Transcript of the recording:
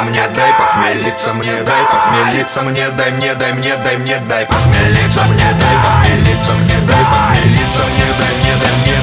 мне, дай похмелиться мне, дай похмелиться мне, дай мне, дай мне, дай мне, дай похмелиться мне, дай похмелиться мне, дай похмелиться мне, дай мне, дай мне,